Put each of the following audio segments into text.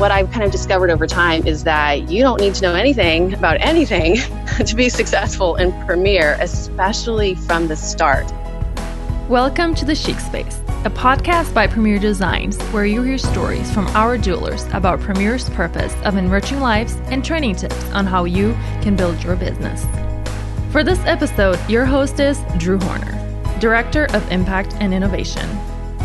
what I've kind of discovered over time is that you don't need to know anything about anything to be successful in Premier, especially from the start. Welcome to The Chic Space, a podcast by Premier Designs, where you hear stories from our jewelers about Premier's purpose of enriching lives and training tips on how you can build your business. For this episode, your host is Drew Horner, Director of Impact and Innovation.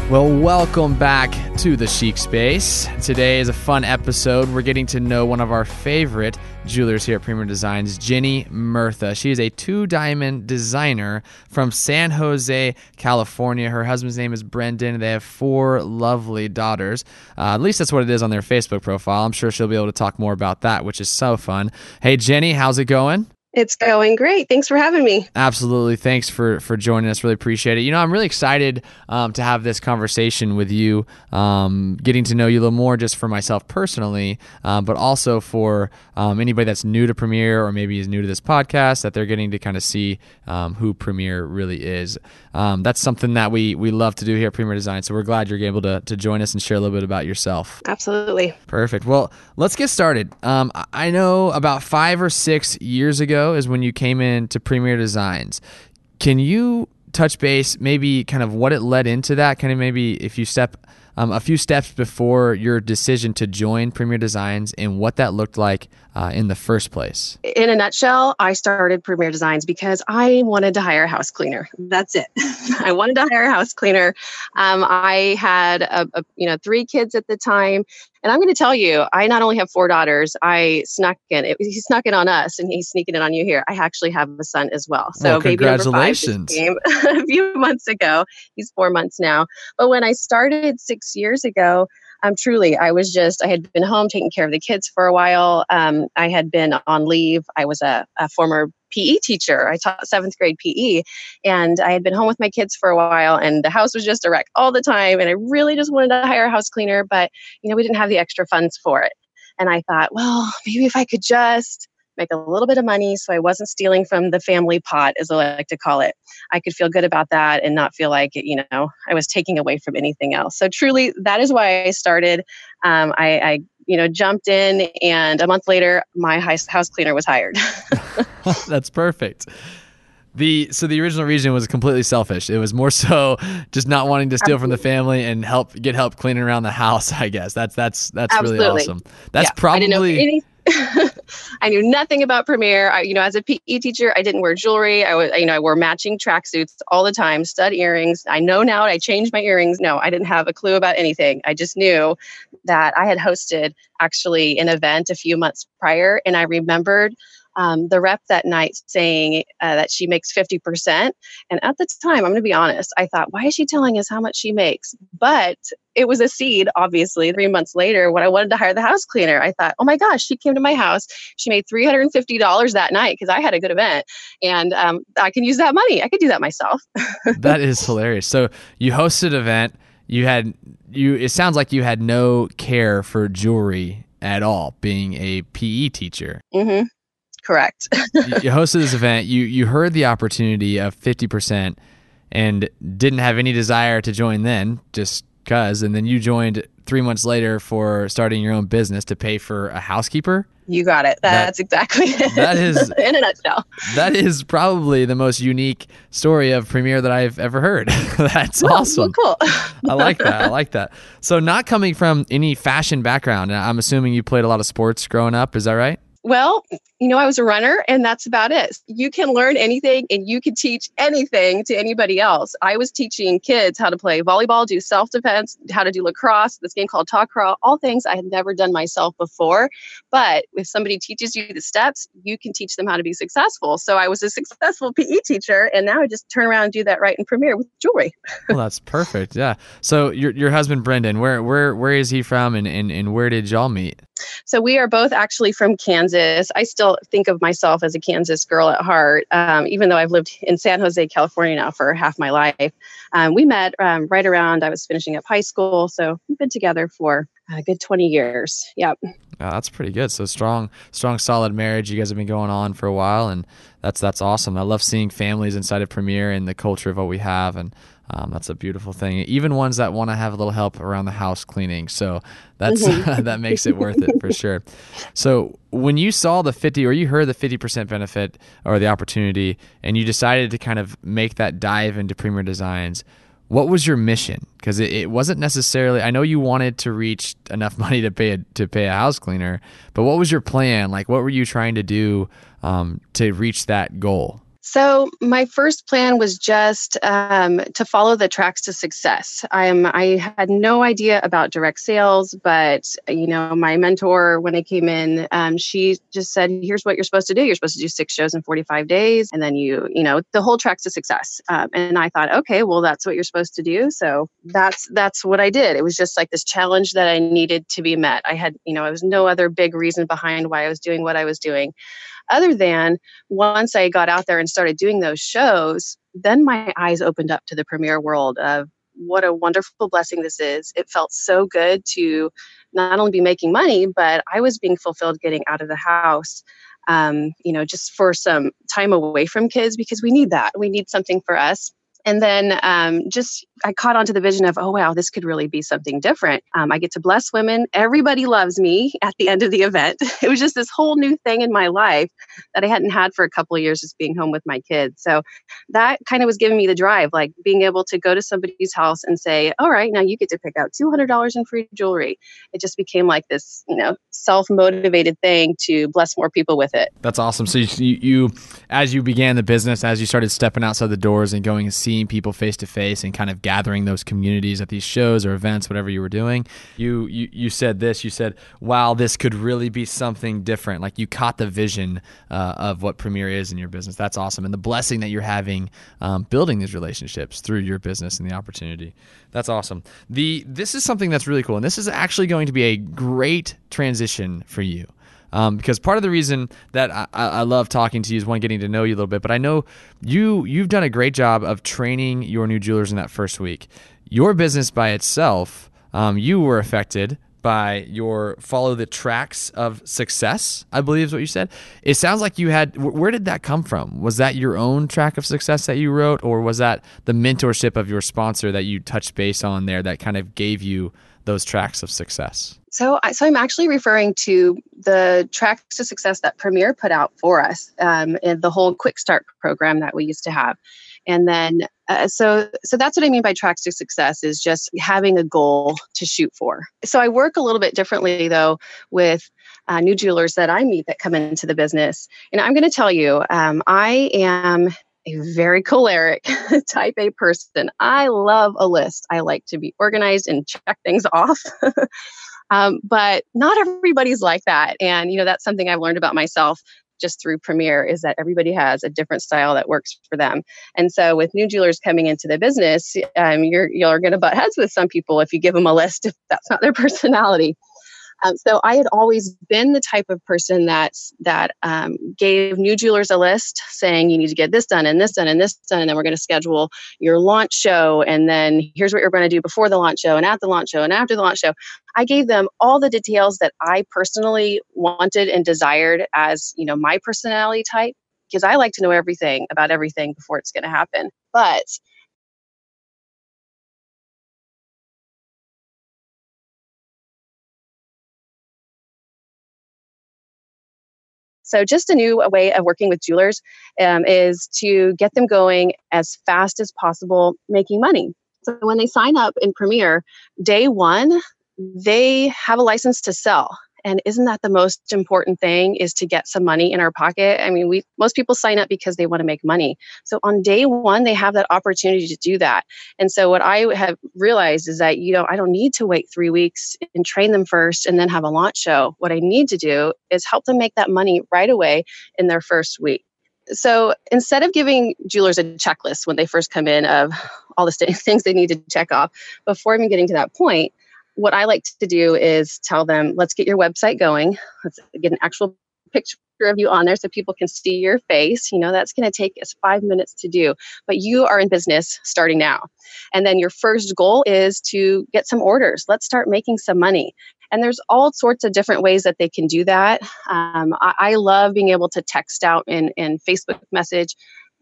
Well, welcome back to the Chic Space. Today is a fun episode. We're getting to know one of our favorite jewelers here at Premier Designs, Jenny Murtha. She is a two diamond designer from San Jose, California. Her husband's name is Brendan. They have four lovely daughters. Uh, at least that's what it is on their Facebook profile. I'm sure she'll be able to talk more about that, which is so fun. Hey, Jenny, how's it going? It's going great. Thanks for having me. Absolutely. Thanks for for joining us. Really appreciate it. You know, I'm really excited um, to have this conversation with you, um, getting to know you a little more just for myself personally, um, but also for um, anybody that's new to Premier or maybe is new to this podcast, that they're getting to kind of see um, who Premier really is. Um, that's something that we we love to do here at Premier Design. So we're glad you're able to, to join us and share a little bit about yourself. Absolutely. Perfect. Well, let's get started. I know about five or six years ago, is when you came in to Premier Designs. Can you touch base, maybe kind of what it led into that? Kind of maybe if you step um, a few steps before your decision to join Premier Designs and what that looked like uh, in the first place? In a nutshell, I started Premier Designs because I wanted to hire a house cleaner. That's it. I wanted to hire a house cleaner. Um, I had a, a, you know three kids at the time, and I'm going to tell you, I not only have four daughters, I snuck in. It, he snuck in on us, and he's sneaking in on you here. I actually have a son as well. So well, congratulations. baby number five came a few months ago. He's four months now. But when I started six years ago, um, truly, I was just, I had been home taking care of the kids for a while. Um, I had been on leave. I was a, a former PE teacher. I taught seventh grade PE, and I had been home with my kids for a while, and the house was just a wreck all the time. And I really just wanted to hire a house cleaner, but you know, we didn't have the extra funds for it. And I thought, well, maybe if I could just make a little bit of money so I wasn't stealing from the family pot, as I like to call it. I could feel good about that and not feel like, you know, I was taking away from anything else. So truly, that is why I started. Um, I, I, you know, jumped in, and a month later, my house cleaner was hired. That's perfect. The so the original reason was completely selfish. It was more so just not wanting to steal Absolutely. from the family and help get help cleaning around the house. I guess that's that's that's Absolutely. really awesome. That's yeah, probably I knew nothing about Premier. I, you know, as a PE teacher, I didn't wear jewelry. I was, you know, I wore matching tracksuits all the time, stud earrings. I know now I changed my earrings. No, I didn't have a clue about anything. I just knew that I had hosted actually an event a few months prior, and I remembered um, the rep that night saying uh, that she makes 50%. And at the time, I'm going to be honest, I thought, why is she telling us how much she makes? But it was a seed, obviously. Three months later, when I wanted to hire the house cleaner, I thought, oh my gosh, she came to my house. She made $350 that night because I had a good event. And um, I can use that money. I could do that myself. that is hilarious. So you hosted an event. You had you. It sounds like you had no care for jewelry at all, being a PE teacher. Mm-hmm. Correct. you hosted this event. You you heard the opportunity of fifty percent, and didn't have any desire to join then, just cause. And then you joined three months later for starting your own business to pay for a housekeeper. You got it. That's that, exactly it. That is in a nutshell. That is probably the most unique story of premier that I've ever heard. That's oh, awesome. Well, cool. I like that. I like that. So, not coming from any fashion background, I'm assuming you played a lot of sports growing up. Is that right? Well, you know, I was a runner and that's about it. You can learn anything and you can teach anything to anybody else. I was teaching kids how to play volleyball, do self defense, how to do lacrosse, this game called talk crawl, all things I had never done myself before. But if somebody teaches you the steps, you can teach them how to be successful. So I was a successful PE teacher and now I just turn around and do that right in Premier with jewelry. well, that's perfect. Yeah. So your your husband Brendan, where where where is he from and, and, and where did y'all meet? So we are both actually from Kansas. I still think of myself as a Kansas girl at heart, um, even though I've lived in San Jose, California now for half my life. Um, we met um, right around I was finishing up high school, so we've been together for a good 20 years. Yep. That's pretty good. So strong, strong, solid marriage. You guys have been going on for a while, and that's that's awesome. I love seeing families inside of Premier and the culture of what we have, and Um, that's a beautiful thing. Even ones that want to have a little help around the house cleaning. So that's mm-hmm. that makes it worth it for sure. So when you saw the 50 or you heard the 50% benefit or the opportunity and you decided to kind of make that dive into Premier Designs, what was your mission? Because it, it, wasn't necessarily. I know you wanted to reach enough money to pay a, to pay a house cleaner, but what was your plan? Like, what were you trying to do um, to reach that goal? So my first plan was just um, to follow the tracks to success. I'm I had no idea about direct sales, but you know my mentor when I came in, um, she just said, "Here's what you're supposed to do. You're supposed to do six shows in 45 days, and then you you know the whole tracks to success." Um, and I thought, okay, well that's what you're supposed to do. So that's that's what I did. It was just like this challenge that I needed to be met. I had you know there was no other big reason behind why I was doing what I was doing other than once I got out there and started doing those shows, then my eyes opened up to the premier world of what a wonderful blessing this is. It felt so good to not only be making money, but I was being fulfilled getting out of the house. Um, you know, just for some time away from kids because we need that. We need something for us and then um, just I caught onto the vision of, oh, wow, this could really be something different. Um, I get to bless women. Everybody loves me at the end of the event. It was just this whole new thing in my life that I hadn't had for a couple of years, just being home with my kids. So that kind of was giving me the drive, like being able to go to somebody's house and say, all right, now you get to pick out $200 in free jewelry. It just became like this, you know, self motivated thing to bless more people with it. That's awesome. So you, you, as you began the business, as you started stepping outside the doors and going and seeing people face to face and kind of gathering those communities at these shows or events, whatever you were doing, you, you you said this. You said, "Wow, this could really be something different." Like you caught the vision uh, of what Premier is in your business. That's awesome, and the blessing that you're having um, building these relationships through your business and the opportunity. That's awesome. The this is something that's really cool, and this is actually going to be a great transition for you. Um, because part of the reason that I, I, love talking to you is one getting to know you a little bit, but I know you you've done a great job of training your new jewelers in that first week. Your business by itself, um, you were affected by your follow the tracks of success i believe is what you said it sounds like you had where did that come from was that your own track of success that you wrote or was that the mentorship of your sponsor that you touched base on there that kind of gave you those tracks of success so, so I'm actually referring to the tracks to success that Premier put out for us, um, and the whole Quick Start program that we used to have. And then, uh, so so that's what I mean by tracks to success is just having a goal to shoot for. So I work a little bit differently though with uh, new jewelers that I meet that come into the business. And I'm going to tell you, um, I am a very choleric type A person. I love a list. I like to be organized and check things off. Um, but not everybody's like that. And, you know, that's something I've learned about myself just through Premier is that everybody has a different style that works for them. And so with new jewelers coming into the business, um, you're, you're going to butt heads with some people if you give them a list if that's not their personality. Um, so I had always been the type of person that's that um, gave new jewelers a list saying you need to get this done and this done and this done, and then we're going to schedule your launch show, and then here's what you're going to do before the launch show and at the launch show and after the launch show. I gave them all the details that I personally wanted and desired as you know my personality type because I like to know everything about everything before it's going to happen. But So, just a new way of working with jewelers um, is to get them going as fast as possible, making money. So, when they sign up in Premier, day one, they have a license to sell and isn't that the most important thing is to get some money in our pocket? I mean we most people sign up because they want to make money. So on day one they have that opportunity to do that. And so what i have realized is that you know i don't need to wait three weeks and train them first and then have a launch show. What i need to do is help them make that money right away in their first week. So instead of giving jewelers a checklist when they first come in of all the things they need to check off before even getting to that point what I like to do is tell them, let's get your website going. Let's get an actual picture of you on there so people can see your face. You know, that's going to take us five minutes to do, but you are in business starting now. And then your first goal is to get some orders. Let's start making some money. And there's all sorts of different ways that they can do that. Um, I, I, love being able to text out in, in Facebook message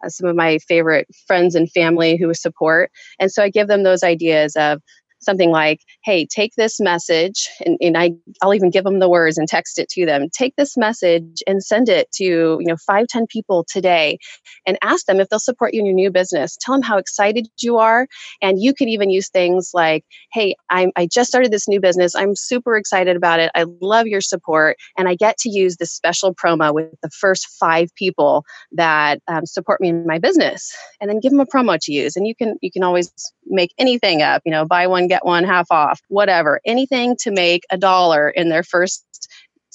uh, some of my favorite friends and family who support. And so I give them those ideas of something like, hey, take this message, and, and I, I'll even give them the words and text it to them. Take this message and send it to, you know, five, ten people today and ask them if they'll support you in your new business. Tell them how excited you are. And you can even use things like, hey, I'm, I just started this new business. I'm super excited about it. I love your support. And I get to use this special promo with the first five people that um, support me in my business. And then give them a promo to use. And you can, you can always make anything up, you know, buy one, get one half off, whatever, anything to make a dollar in their first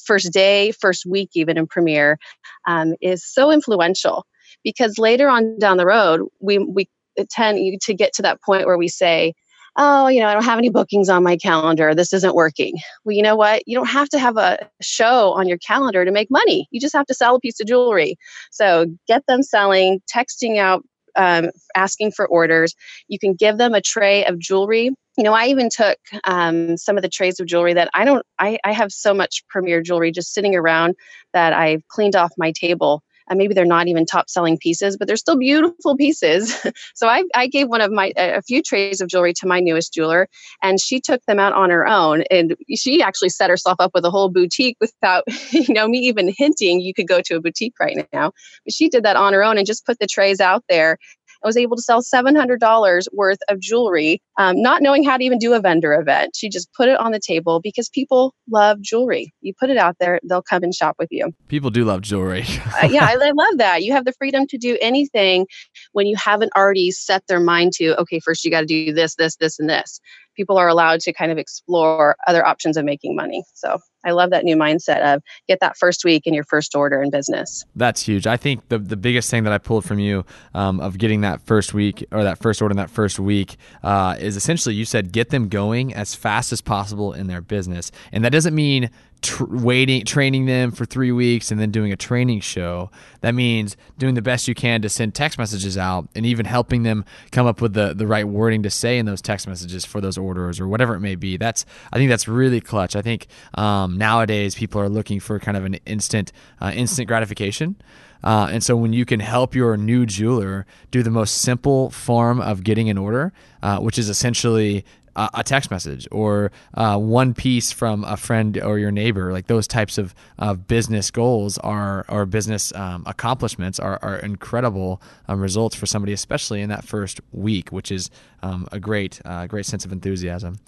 first day, first week, even in Premier, um, is so influential because later on down the road, we we tend to get to that point where we say, oh, you know, I don't have any bookings on my calendar. This isn't working. Well, you know what? You don't have to have a show on your calendar to make money. You just have to sell a piece of jewelry. So get them selling, texting out um, asking for orders. You can give them a tray of jewelry. You know, I even took um, some of the trays of jewelry that I don't, I, I have so much premier jewelry just sitting around that I've cleaned off my table and maybe they're not even top selling pieces, but they're still beautiful pieces. so I, I gave one of my a few trays of jewelry to my newest jeweler, and she took them out on her own, and she actually set herself up with a whole boutique without you know me even hinting you could go to a boutique right now. But she did that on her own and just put the trays out there I was able to sell $700 worth of jewelry, um, not knowing how to even do a vendor event. She just put it on the table because people love jewelry. You put it out there, they'll come and shop with you. People do love jewelry. uh, yeah, I, I love that. You have the freedom to do anything when you haven't already set their mind to, okay, first you got to do this, this, this, and this people are allowed to kind of explore other options of making money. So I love that new mindset of get that first week in your first order in business. That's huge. I think the, the biggest thing that I pulled from you um, of getting that first week or that first order in that first week uh, is essentially you said get them going as fast as possible in their business. And that doesn't mean tr- waiting, training them for three weeks and then doing a training show. That means doing the best you can to send text messages out and even helping them come up with the, the right wording to say in those text messages for those orders or whatever it may be. That's I think that's really clutch. I think um, nowadays people are looking for kind of an instant uh, instant gratification. Uh, and so when you can help your new jeweler do the most simple form of getting an order, uh, which is essentially a text message or uh, one piece from a friend or your neighbor. Like those types of, of business goals are or business um, accomplishments are, are incredible um, results for somebody, especially in that first week, which is um, a great uh, great sense of enthusiasm.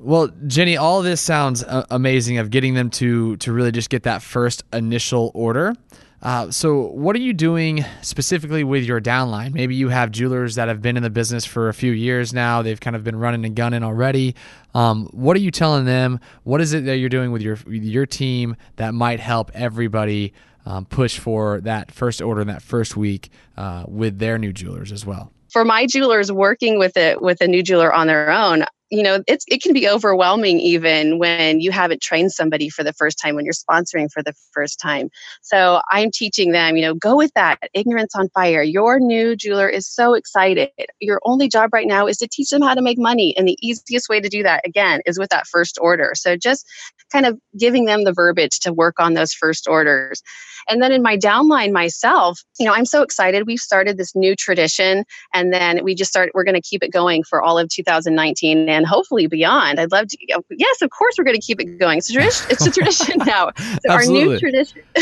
Well, Jenny, all this sounds uh, amazing of getting them to to really just get that first initial order. Uh, so, what are you doing specifically with your downline? Maybe you have jewelers that have been in the business for a few years now. They've kind of been running and gunning already. Um, what are you telling them? What is it that you're doing with your with your team that might help everybody um, push for that first order in that first week uh, with their new jewelers as well? for my jewelers working with it with a new jeweler on their own you know it's it can be overwhelming even when you haven't trained somebody for the first time when you're sponsoring for the first time. So i'm teaching them you know go with that ignorance on fire. Your new jeweler is so excited. Your only job right now is to teach them how to make money and the easiest way to do that again is with that first order. So just kind of giving them the verbiage to work on those first orders. And then in my downline myself you know i'm so excited. We've started this new tradition and then we just start we're going to keep it going for all of 2019 and hopefully beyond. I'd love to. Yes, of course, we're going to keep it going. It's a tradition, it's a tradition now. So our new tradition.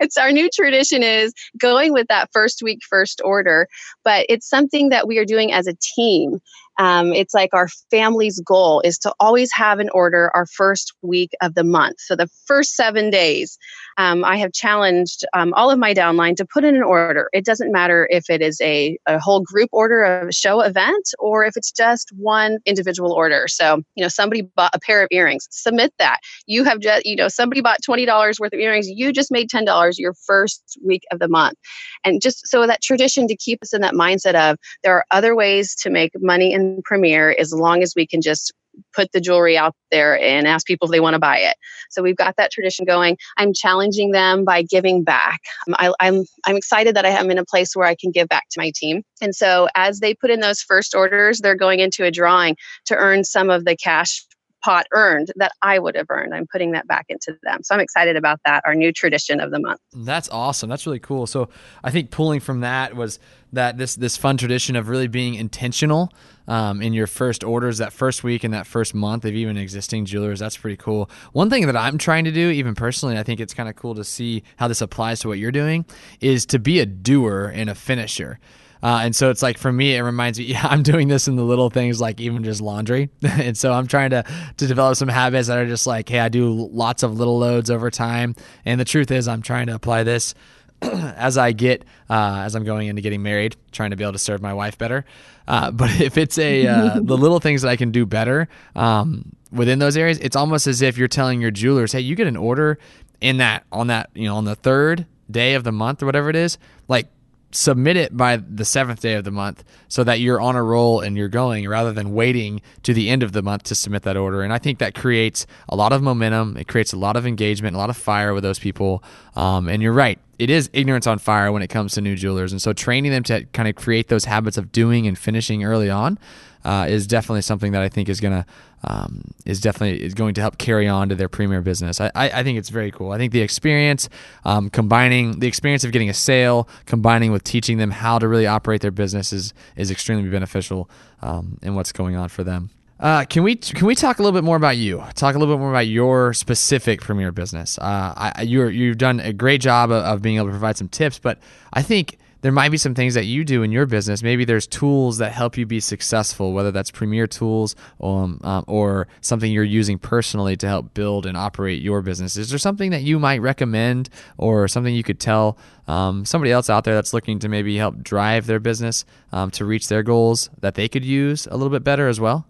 it's our new tradition is going with that first week, first order, but it's something that we are doing as a team. Um, it's like our family's goal is to always have an order our first week of the month. So the first seven days, um, I have challenged um, all of my downline to put in an order. It doesn't matter if it is a, a whole group order of a show event or if it's just one individual order. So, you know, somebody bought a pair of earrings, submit that. You have just, you know, somebody bought $20 worth of earrings, you just made $10 your first week of the month. And just so that tradition to keep us in that mindset of there are other ways to make money in Premier as long as we can just put the jewelry out there and ask people if they want to buy it. So we've got that tradition going. I'm challenging them by giving back. Um, I, I'm, I'm excited that I am in a place where I can give back to my team. And so as they put in those first orders, they're going into a drawing to earn some of the cash pot earned that I would have earned. I'm putting that back into them. So I'm excited about that, our new tradition of the month. That's awesome. That's really cool. So I think pulling from that was that this this fun tradition of really being intentional um, in your first orders that first week and that first month of even existing jewelers. That's pretty cool. One thing that I'm trying to do, even personally, I think it's kind of cool to see how this applies to what you're doing, is to be a doer and a finisher. Uh, and so it's like for me, it reminds me, yeah, I'm doing this in the little things like even just laundry. and so I'm trying to to develop some habits that are just like, hey, I do lots of little loads over time. And the truth is, I'm trying to apply this as I get uh, as I'm going into getting married, trying to be able to serve my wife better. Uh, but if it's a uh, the little things that I can do better um, within those areas, it's almost as if you're telling your jewelers, "Hey, you get an order in that on that you know on the third day of the month or whatever it is, like submit it by the seventh day of the month so that you're on a roll and you're going rather than waiting to the end of the month to submit that order. And I think that creates a lot of momentum. It creates a lot of engagement, a lot of fire with those people. Um, and you're right. It is ignorance on fire when it comes to new jewelers. And so training them to kind of create those habits of doing and finishing early on uh, is definitely something that I think is gonna um, is definitely is going to help carry on to their premier business. I, I, I think it's very cool. I think the experience, um, combining the experience of getting a sale, combining with teaching them how to really operate their business is is extremely beneficial um, in what's going on for them. Uh, can we can we talk a little bit more about you? Talk a little bit more about your specific premier business. Uh, I, you you've done a great job of, of being able to provide some tips, but I think there might be some things that you do in your business. Maybe there's tools that help you be successful, whether that's premier tools um, um, or something you're using personally to help build and operate your business. Is there something that you might recommend or something you could tell um, somebody else out there that's looking to maybe help drive their business um, to reach their goals that they could use a little bit better as well?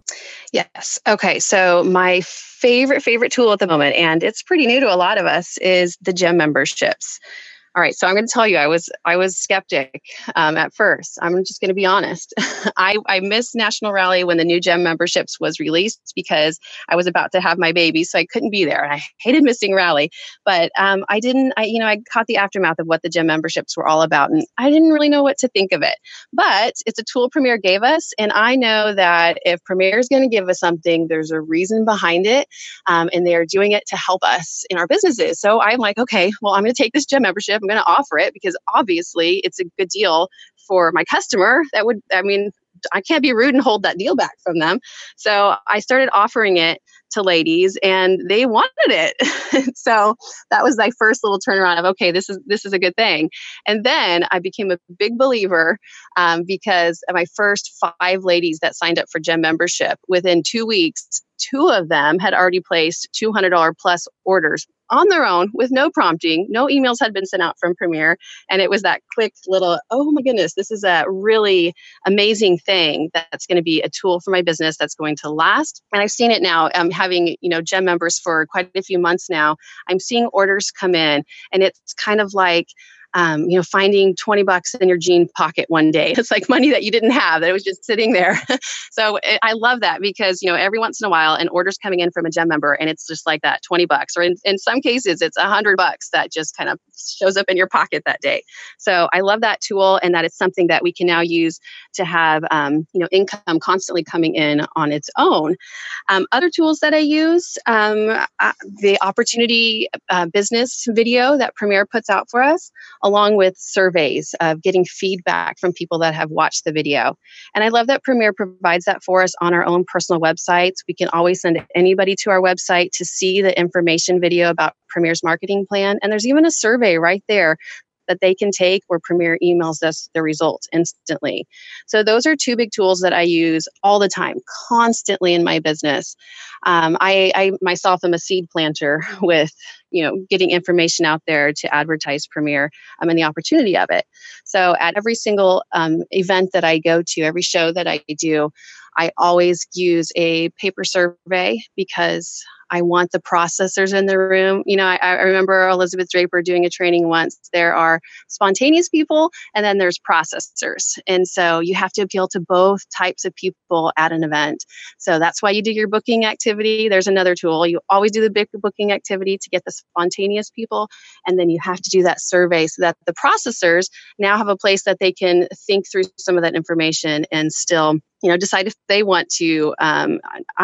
Yes. Okay. So, my favorite, favorite tool at the moment, and it's pretty new to a lot of us, is the gem memberships. All right, so I'm going to tell you, I was I was skeptic um, at first. I'm just going to be honest. I I missed National Rally when the new gem memberships was released because I was about to have my baby, so I couldn't be there, and I hated missing Rally. But um, I didn't. I you know I caught the aftermath of what the gem memberships were all about, and I didn't really know what to think of it. But it's a tool Premier gave us, and I know that if Premier is going to give us something, there's a reason behind it, um, and they are doing it to help us in our businesses. So I'm like, okay, well, I'm going to take this gem membership I'm going to offer it because obviously it's a good deal for my customer. That would, I mean, I can't be rude and hold that deal back from them. So I started offering it to ladies and they wanted it. so that was my first little turnaround of okay, this is this is a good thing. And then I became a big believer um, because my first five ladies that signed up for gem membership within two weeks, two of them had already placed $200 plus orders on their own with no prompting. No emails had been sent out from Premier. And it was that quick little, oh my goodness, this is a really amazing thing that's going to be a tool for my business that's going to last. And I've seen it now. I'm having, you know, gem members for quite a few months now. I'm seeing orders come in and it's kind of like, um, you know, finding 20 bucks in your jean pocket one day. It's like money that you didn't have, that it was just sitting there. so it, I love that because, you know, every once in a while an order's coming in from a gem member and it's just like that 20 bucks, or in, in some cases it's a hundred bucks that just kind of shows up in your pocket that day. So I love that tool and that it's something that we can now use to have, um, you know, income constantly coming in on its own. Um, other tools that I use, um, uh, the opportunity uh, business video that Premier puts out for us along with surveys of getting feedback from people that have watched the video. And I love that Premier provides that for us on our own personal websites. We can always send anybody to our website to see the information video about Premier's marketing plan. And there's even a survey right there that they can take where Premier emails us the results instantly. So those are two big tools that I use all the time, constantly in my business. Um, I, I myself am a seed planter with you know getting information out there to advertise Premier um, and the opportunity of it. So at every single um, event that I go to, every show that I do, I always use a paper survey because I want the processors in the room. You know, I, I, remember Elizabeth Draper doing a training once. There are spontaneous people and then there's processors. And so you have to appeal to both types of people at an event. So that's why you do your booking activity. There's another tool. You always do the big booking activity to get the spontaneous people. And then you have to do that survey so that the processors now have a place that they can think through some of that information and still you know decide if they want to um,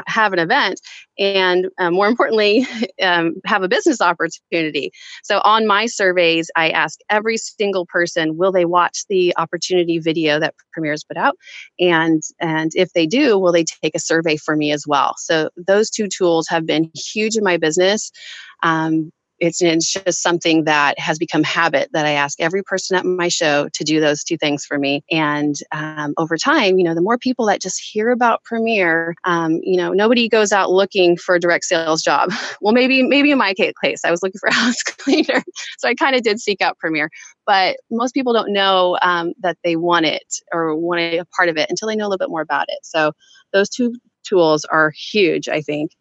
have an event and uh, more importantly um, have a business opportunity. So on my surveys i ask every single person will they watch the opportunity video that premier's put out? And and if they do will they take a survey for me as well? So those two tools have been huge in my business. Um, it's, it's just something that has become habit that I ask every person at my show to do those two things for me. And um, over time, you know, the more people that just hear about Premier, um, you know, nobody goes out looking for a direct sales job. Well, maybe maybe in my case, I was looking for a house cleaner, so I kind of did seek out Premier. But most people don't know um, that they want it or want a part of it until they know a little bit more about it. So those two tools are huge, I think.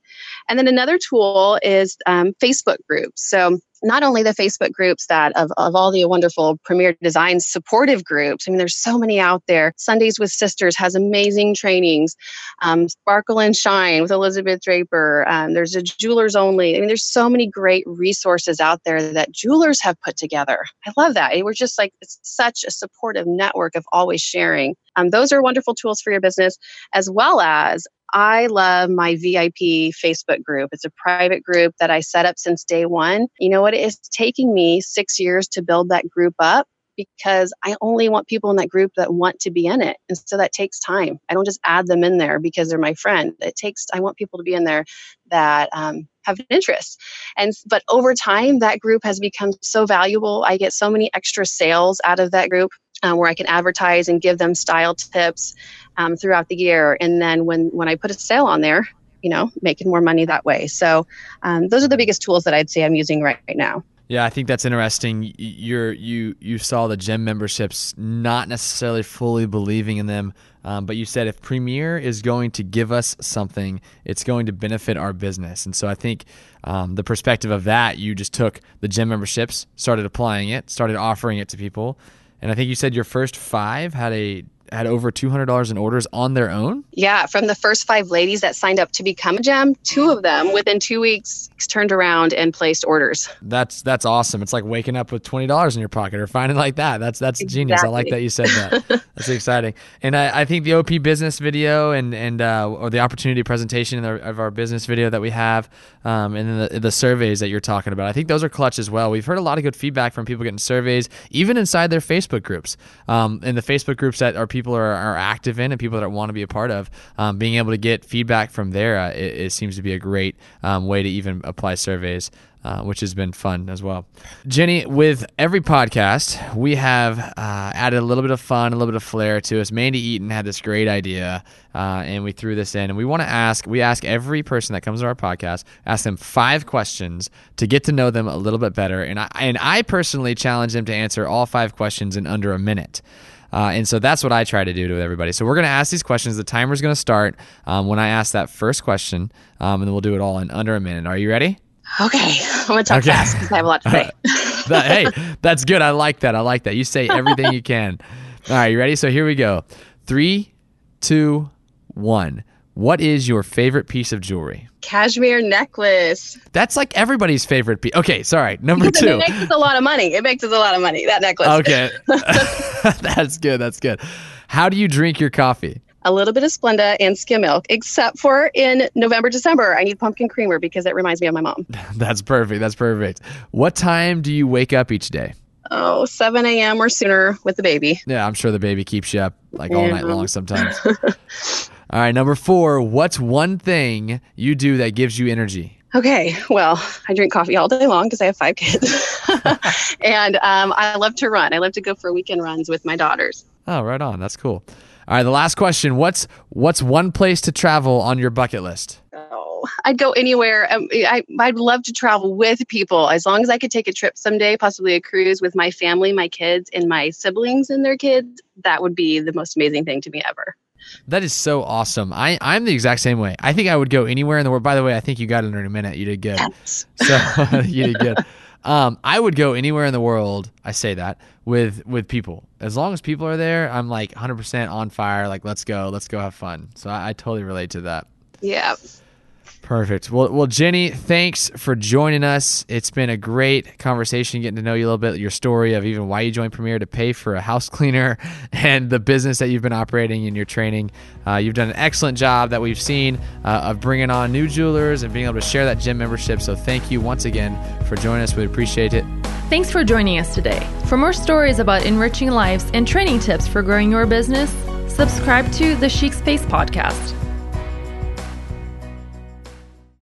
And then another tool is um, Facebook groups. So not only the Facebook groups that of, of all the wonderful Premier Design supportive groups. I mean, there's so many out there. Sundays with Sisters has amazing trainings. Um, Sparkle and Shine with Elizabeth Draper. Um, there's a Jewelers Only. I mean, there's so many great resources out there that jewelers have put together. I love that. We're just like it's such a supportive network of always sharing. Um, those are wonderful tools for your business, as well as I love my VIP Facebook group. It's a private group that I set up since day one. You know what? It's taking me six years to build that group up because I only want people in that group that want to be in it. And so that takes time. I don't just add them in there because they're my friend. It takes, I want people to be in there that um, have an interest. And, but over time, that group has become so valuable. I get so many extra sales out of that group uh, where I can advertise and give them style tips um, throughout the year. And then when when I put a sale on there, you know, making more money that way. So um, those are the biggest tools that I'd say I'm using right, right now. Yeah, I think that's interesting. You're you you saw the gem memberships, not necessarily fully believing in them, um, but you said if Premier is going to give us something, it's going to benefit our business. And so I think um, the perspective of that, you just took the gem memberships, started applying it, started offering it to people, and I think you said your first five had a had over $200 in orders on their own? Yeah, from the first five ladies that signed up to become a gem, two of them within two weeks turned around and placed orders. That's that's awesome. It's like waking up with twenty dollars in your pocket or finding like that. That's that's exactly. genius. I like that you said that. that's exciting. And I, I, think the OP business video and and uh, or the opportunity presentation of our business video that we have, um, and then the, the surveys that you're talking about. I think those are clutch as well. We've heard a lot of good feedback from people getting surveys, even inside their Facebook groups. Um, in the Facebook groups that are people are, are active in and people that want to be a part of, um, being able to get feedback from there, uh, it, it, seems to be a great um, way to even apply surveys. Uh, which has been fun as well. Jenny, with every podcast, we have uh, added a little bit of fun, a little bit of flair to us. Mandy Eaton had this great idea, uh, and we threw this in. And we want to ask, we ask every person that comes to our podcast, ask them five questions to get to know them a little bit better. And I, and I personally challenge them to answer all five questions in under a minute. Uh, and so that's what I try to do to everybody. So we're going to ask these questions. The timer's going to start um, when I ask that first question, um, and then we'll do it all in under a minute. Are you ready? Okay, I'm gonna talk okay. fast because I have a lot to say. that, hey, that's good. I like that. I like that. You say everything you can. All right, you ready? So here we go. Three, two, one. What is your favorite piece of jewelry? Cashmere necklace. That's like everybody's favorite piece. Okay, sorry. Number two. It makes us a lot of money. It makes us a lot of money. That necklace. Okay, that's good. That's good. How do you drink your coffee? a little bit of Splenda and skim milk, except for in November, December, I need pumpkin creamer because it reminds me of my mom. That's perfect. That's perfect. What time do you wake up each day? Oh, 7 a.m. or sooner with the baby. Yeah, I'm sure the baby keeps you up like all yeah. night long sometimes. All right, number four. What's one thing you do that gives you energy? Okay, well, I drink coffee all day long because I have five kids. and um, I love to run. I love to go for weekend runs with my daughters. Oh, right on. That's cool. All right, the last question. What's what's one place to travel on your bucket list? Oh, I'd go anywhere. Um, I, I'd love to travel with people as long as I could take a trip someday, possibly a cruise with my family, my kids, and my siblings and their kids. That would be the most amazing thing to me ever. That is so awesome. I, I'm the exact same way. I think I would go anywhere in the world. By the way, I think you got it in a minute. You did good. Yes. So you did good. Um, I would go anywhere in the world. I say that with with people. As long as people are there, I'm like 100% on fire. Like, let's go, let's go have fun. So I, I totally relate to that. Yeah. Perfect. Well, well, Jenny, thanks for joining us. It's been a great conversation, getting to know you a little bit, your story of even why you joined Premier to pay for a house cleaner, and the business that you've been operating in your training. Uh, you've done an excellent job that we've seen uh, of bringing on new jewelers and being able to share that gem membership. So, thank you once again for joining us. We appreciate it. Thanks for joining us today. For more stories about enriching lives and training tips for growing your business, subscribe to the Chic Space podcast.